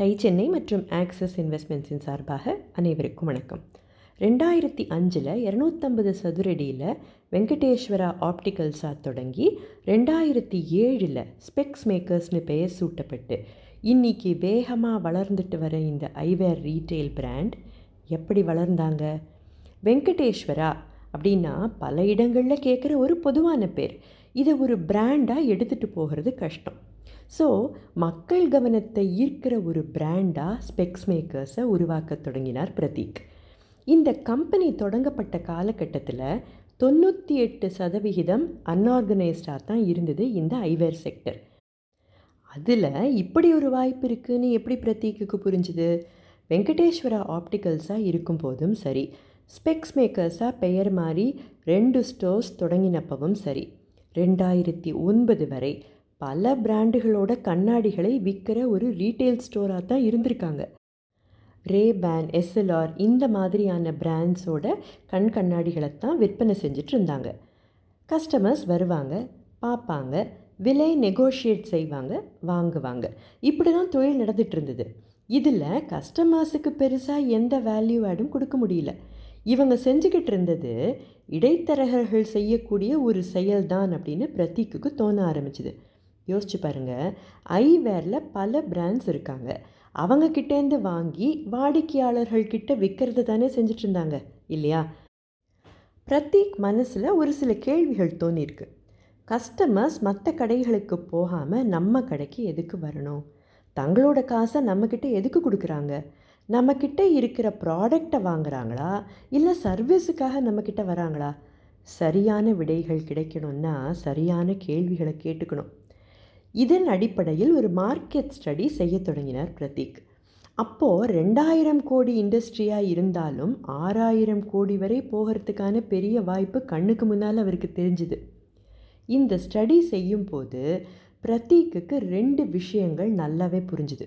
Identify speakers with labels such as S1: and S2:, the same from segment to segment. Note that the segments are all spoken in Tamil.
S1: டை சென்னை மற்றும் ஆக்சிஸ் இன்வெஸ்ட்மெண்ட்ஸின் சார்பாக அனைவருக்கும் வணக்கம். ரெண்டாயிரத்தி அஞ்சில் இரநூத்தம்பது சதுரடியில் வெங்கடேஸ்வரா ஆப்டிக்கல்ஸாக தொடங்கி ரெண்டாயிரத்தி ஏழில் ஸ்பெக்ஸ் மேக்கர்ஸ்னு பெயர் சூட்டப்பட்டு இன்னைக்கு வேகமாக வளர்ந்துட்டு வர இந்த ஐவேர் ரீட்டெயில் பிராண்ட் எப்படி வளர்ந்தாங்க? வெங்கடேஸ்வரா அப்படின்னா பல இடங்களில் கேட்குற ஒரு பொதுவான பேர். இதை ஒரு பிராண்டாக எடுத்துகிட்டு போகிறது கஷ்டம். ஸோ மக்கள் கவனத்தை ஈர்க்கிற ஒரு பிராண்டாக ஸ்பெக்ஸ் மேக்கர்ஸை உருவாக்க தொடங்கினார் பிரதீக். இந்த கம்பெனி தொடங்கப்பட்ட காலகட்டத்தில் தொண்ணூற்றி எட்டு சதவிகிதம் அன்ஆர்கனைஸ்டாக தான் இருந்தது இந்த ஐவேர் செக்டர் அதில் இப்படி ஒரு வாய்ப்பு இருக்குதுன்னு எப்படி பிரதீக்குக்கு புரிஞ்சுது? வெங்கடேஸ்வரா ஆப்டிக்கல்ஸாக இருக்கும் போதும் சரி ஸ்பெக்ஸ் மேக்கர்ஸாக பெயர் மாறி ரெண்டு ஸ்டோர்ஸ் தொடங்கினப்பவும் சரி ரெண்டாயிரத்தி ஒன்பது வரை பல பிராண்டுகளோட கண்ணாடிகளை விற்கிற ஒரு ரீட்டைல் ஸ்டோராக தான் இருந்திருக்காங்க. ரே பேன் எஸ்எல்ஆர் இந்த மாதிரியான பிராண்ட்ஸோட கண் கண்ணாடிகளை தான் விற்பனை செஞ்சுட்டு இருந்தாங்க. கஸ்டமர்ஸ் வருவாங்க பார்ப்பாங்க விலை நெகோஷியேட் செய்வாங்க வாங்குவாங்க. இப்படி தான் தொழில் நடந்துட்டு இருந்தது. இதில் கஸ்டமர்ஸுக்கு பெருசாக எந்த வேல்யூ ஆடும் கொடுக்க முடியல. இவங்க செஞ்சுக்கிட்டு இருந்தது இடைத்தரகர்கள் செய்யக்கூடிய ஒரு செயல்தான் அப்படின்னு பிரதீக்குக்கு தோண ஆரம்பிச்சுது. யோசிச்சு பாருங்கள் ஐவேரில் பல பிராண்ட்ஸ் இருக்காங்க. அவங்கக்கிட்டேருந்து வாங்கி வாடிக்கையாளர்கள்கிட்ட விற்கிறது தானே செஞ்சுட்டு இருந்தாங்க இல்லையா? பிரத்யேக் மனசில் ஒரு சில கேள்விகள் தோணியிருக்கு கஸ்டமர்ஸ் மற்ற கடைகளுக்கு போகாமல் நம்ம கடைக்கு எதுக்கு வரணும்? தங்களோட காசை நம்மக்கிட்ட எதுக்கு கொடுக்குறாங்க? நம்மக்கிட்ட இருக்கிற ப்ராடக்டை வாங்குறாங்களா? இல்லை சர்வீஸுக்காக நம்மக்கிட்ட வராங்களா? சரியான விடைகள் கிடைக்கணும்னா சரியான கேள்விகளை கேட்டுக்கணும். இதன் அடிப்படையில் ஒரு மார்க்கெட் ஸ்டடி செய்ய தொடங்கினார் பிரதீக். அப்போது ரெண்டாயிரம் கோடி இண்டஸ்ட்ரியாக இருந்தாலும் ஆறாயிரம் கோடி வரை போகிறதுக்கான பெரிய வாய்ப்பு கண்ணுக்கு முன்னால் அவருக்கு தெரிஞ்சுது. இந்த ஸ்டடி செய்யும் போது பிரதீக்குக்கு ரெண்டு விஷயங்கள் நல்லாவே புரிஞ்சுது.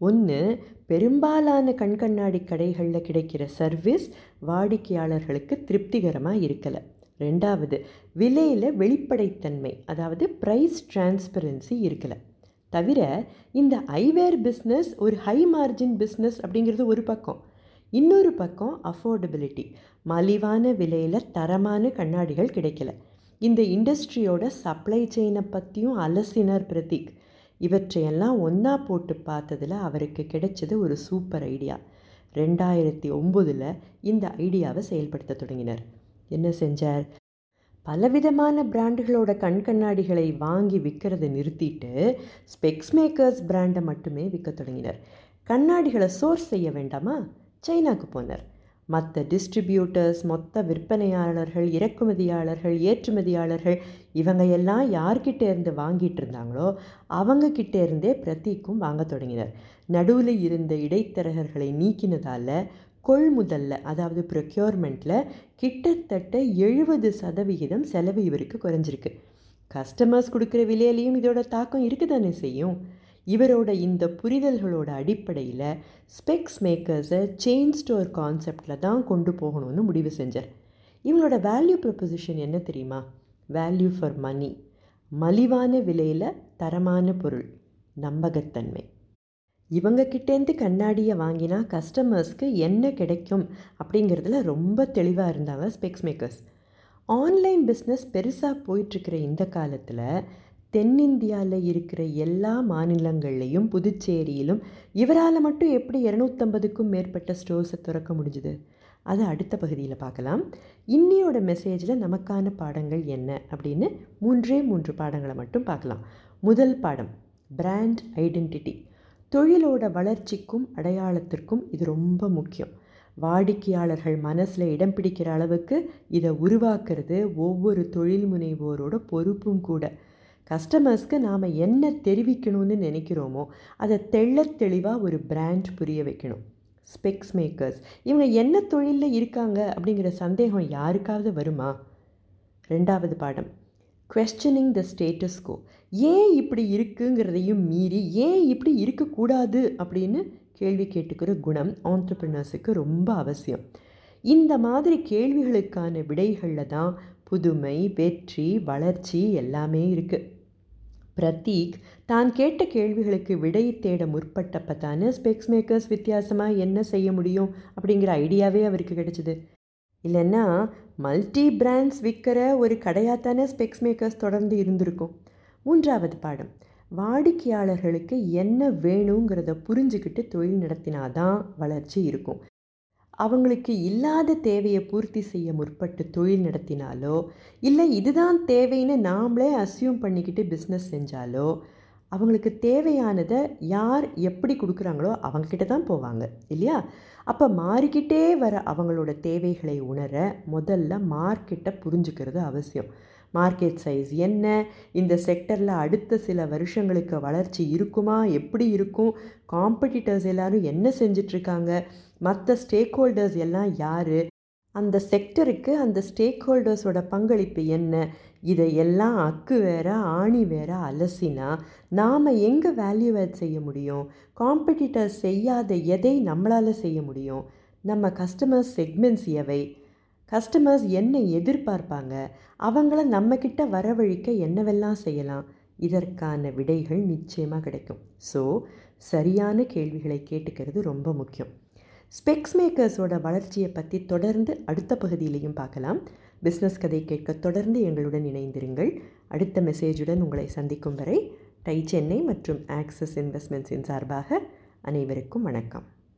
S1: ஒன்று பெரும்பாலான கண்கண்ணாடி கடைகளில் கிடைக்கிற சர்வீஸ் வாடிக்கையாளர்களுக்கு திருப்திகரமாக இருக்கலை. ரெண்டாவது விலையில் வெளிப்படைத்தன்மை அதாவது ப்ரைஸ் டிரான்ஸ்பரன்சி இருக்கலை. தவிர இந்த ஐவேர் பிஸ்னஸ் ஒரு ஹை மார்ஜின் பிஸ்னஸ் அப்படிங்கிறது ஒரு பக்கம். இன்னொரு பக்கம் அஃபோர்டபிலிட்டி மலிவான விலையில் தரமான கண்ணாடிகள் கிடைக்கல. இந்த இண்டஸ்ட்ரியோட சப்ளை செயினை பற்றியும் அலசினர் பிரதீக். இவற்றையெல்லாம் ஒன்றா போட்டு பார்த்ததில் அவருக்கு கிடைச்சது ஒரு சூப்பர் ஐடியா ரெண்டாயிரத்தி ஒம்போதில் இந்த ஐடியாவை செயல்படுத்த தொடங்கினார். என்ன செஞ்சார்? பலவிதமான பிராண்டுகளோட கண் கண்ணாடிகளை வாங்கி விற்கிறத நிறுத்திட்டு ஸ்பெக்ஸ் மேக்கர்ஸ் பிராண்டை மட்டுமே விற்க தொடங்கினர். கண்ணாடிகளை சோர்ஸ் செய்ய வேண்டாமா? சைனாக்கு போனார். மற்ற டிஸ்ட்ரிபியூட்டர்ஸ் மொத்த விற்பனையாளர்கள் இறக்குமதியாளர்கள் ஏற்றுமதியாளர்கள் இவங்க எல்லாம் யார்கிட்ட இருந்து வாங்கிட்டு இருந்தாங்களோ அவங்கக்கிட்ட இருந்தே பிரதீக்கும் வாங்க தொடங்கினர். நடுவில் இருந்த இடைத்தரகர்களை நீக்கினதால் கொள்முதலில் அதாவது ப்ரொக்யூர்மெண்ட்டில் கிட்டத்தட்ட எழுபது சதவிகிதம் செலவு இவருக்கு குறைஞ்சிருக்கு. கஸ்டமர்ஸ் கொடுக்குற விலையிலையும் இதோட தாக்கம் இருக்கு தானே செய்யும்? இவரோட இந்த புரிதல்களோட அடிப்படையில் ஸ்பெக்ஸ் மேக்கர்ஸை செயின் ஸ்டோர் கான்செப்டில் தான் கொண்டு போகணும்னு முடிவு செஞ்சார். இவங்களோட வேல்யூ ப்ரொப்போசிஷன் என்ன தெரியுமா? வேல்யூ ஃபார் மணி மலிவான விலையில் தரமான பொருள் நம்பகத்தன்மை. இவங்ககிட்டேருந்து கண்ணாடியை வாங்கினா கஸ்டமர்ஸ்க்கு என்ன கிடைக்கும் அப்படிங்கிறதுல ரொம்ப தெளிவாக இருந்தாங்க ஸ்பெக்ஸ் மேக்கர்ஸ் ஆன்லைன் பிஸ்னஸ் பெருசாக போயிட்டுருக்கிற இந்த காலத்தில் தென்னிந்தியாவில் இருக்கிற எல்லா மாநிலங்கள்லேயும் புதுச்சேரியிலும் இவரால் மட்டும் எப்படி இரநூத்தம்பதுக்கும் மேற்பட்ட ஸ்டோர்ஸை திறக்க முடிஞ்சுது? அதை அடுத்த பகுதியில் பார்க்கலாம். இன்னியோட மெசேஜில் நமக்கான பாடங்கள் என்ன அப்படின்னு மூன்றே மூன்று பாடங்களை மட்டும் பார்க்கலாம். முதல் பாடம் பிராண்ட் ஐடென்டிட்டி தொழிலோட வளர்ச்சிக்கும் அடையாளத்திற்கும் இது ரொம்ப முக்கியம். வாடிக்கையாளர்கள் மனசில் இடம் பிடிக்கிற அளவுக்கு இதை உருவாக்குறது ஒவ்வொரு தொழில் முனைவோரோட பொறுப்பும் கூட. கஸ்டமர்ஸ்க்கு நாம் என்ன தெரிவிக்கணும்னு நினைக்கிறோமோ அதை தெள்ள தெளிவாக ஒரு பிராண்ட் புரிய வைக்கணும். ஸ்பெக்ஸ் மேக்கர்ஸ் இவங்க என்ன தொழிலில் இருக்காங்க அப்படிங்கிற சந்தேகம் யாருக்காவது வருமா? ரெண்டாவது பாடம். கொஸ்டனிங் த ஸ்டேட்டஸ் கோ ஏன் இப்படி இருக்குங்கிறதையும் மீறி ஏன் இப்படி இருக்கக்கூடாது அப்படின்னு கேள்வி கேட்டுக்கிற குணம் ஆண்டர்பிரினர்ஸுக்கு ரொம்ப அவசியம். இந்த மாதிரி கேள்விகளுக்கான விடைகளில் தான் புதுமை வெற்றி வளர்ச்சி எல்லாமே இருக்குது பிரதீக் தான் கேட்ட கேள்விகளுக்கு விடை தேட முற்பட்டப்ப தானே ஸ்பெக்ஸ் மேக்கர்ஸ் வித்தியாசமாக என்ன செய்ய முடியும் அப்படிங்கிற ஐடியாவே அவருக்கு கிடைச்சிது. இல்லைன்னா மல்டி பிராண்ட்ஸ் விற்கிற ஒரு கடையாத்தானே ஸ்பெக்ஸ் மேக்கர்ஸ் தொடர்ந்து இருந்திருக்கும். மூன்றாவது பாடம். வாடிக்கையாளர்களுக்கு என்ன வேணுங்கிறத புரிஞ்சுக்கிட்டு தொழில் நடத்தினாதான் வளர்ச்சி இருக்கும். அவங்களுக்கு இல்லாத தேவையை பூர்த்தி செய்ய முற்பட்டு தொழில் நடத்தினாலோ இல்லை இதுதான் தேவைன்னு நாமளே அசியூம் பண்ணிக்கிட்டு பிஸ்னஸ் செஞ்சாலோ அவங்களுக்கு தேவையானதை யார் எப்படி கொடுக்குறாங்களோ அவங்கக்கிட்ட தான் போவாங்க இல்லையா? அப்போ மாறிக்கிட்டே வர அவங்களோட தேவைகளை உணர முதல்ல மார்க்கெட்டை புரிஞ்சுக்கிறது அவசியம். மார்க்கெட் சைஸ் என்ன? இந்த செக்டரில் அடுத்த சில வருஷங்களுக்கு வளர்ச்சி இருக்குமா? எப்படி இருக்கும்? காம்படிட்டர்ஸ் எல்லோரும் என்ன செஞ்சிட்ருக்காங்க? மற்ற ஸ்டேக் ஹோல்டர்ஸ் எல்லாம் யார்? அந்த செக்டருக்கு அந்த ஸ்டேக் ஹோல்டர்ஸோட பங்களிப்பு என்ன? இதையெல்லாம் அக்கு வேற ஆணி வேற அலசினா நாம் எங்கே வேல்யூ ஆட் செய்ய முடியும்? காம்படிட்டர்ஸ் செய்யாத எதை நம்மளால் செய்ய முடியும்? நம்ம கஸ்டமர்ஸ் செக்மெண்ட்ஸ் எவை? கஸ்டமர்ஸ் என்ன எதிர்பார்ப்பாங்க? அவங்கள நம்மக்கிட்ட வரவழிக்க என்னவெல்லாம் செய்யலாம்? இதற்கான விடைகள் நிச்சயமாக கிடைக்கும். ஸோ சரியான கேள்விகளை கேட்டுக்கிறது ரொம்ப முக்கியம். ஸ்பெக்ஸ் மேக்கர்ஸோட வளர்ச்சியை பற்றி தொடர்ந்து அடுத்த பகுதியிலையும் பார்க்கலாம். பிஸ்னஸ் கதை கேட்க தொடர்ந்து எங்களுடன் இணைந்திருங்கள். அடுத்த மெசேஜுடன் உங்களை சந்திக்கும் வரை டை சென்னை மற்றும் ஆக்சஸ் இன்வெஸ்ட்மெண்ட்ஸின் சார்பாக அனைவருக்கும் வணக்கம்.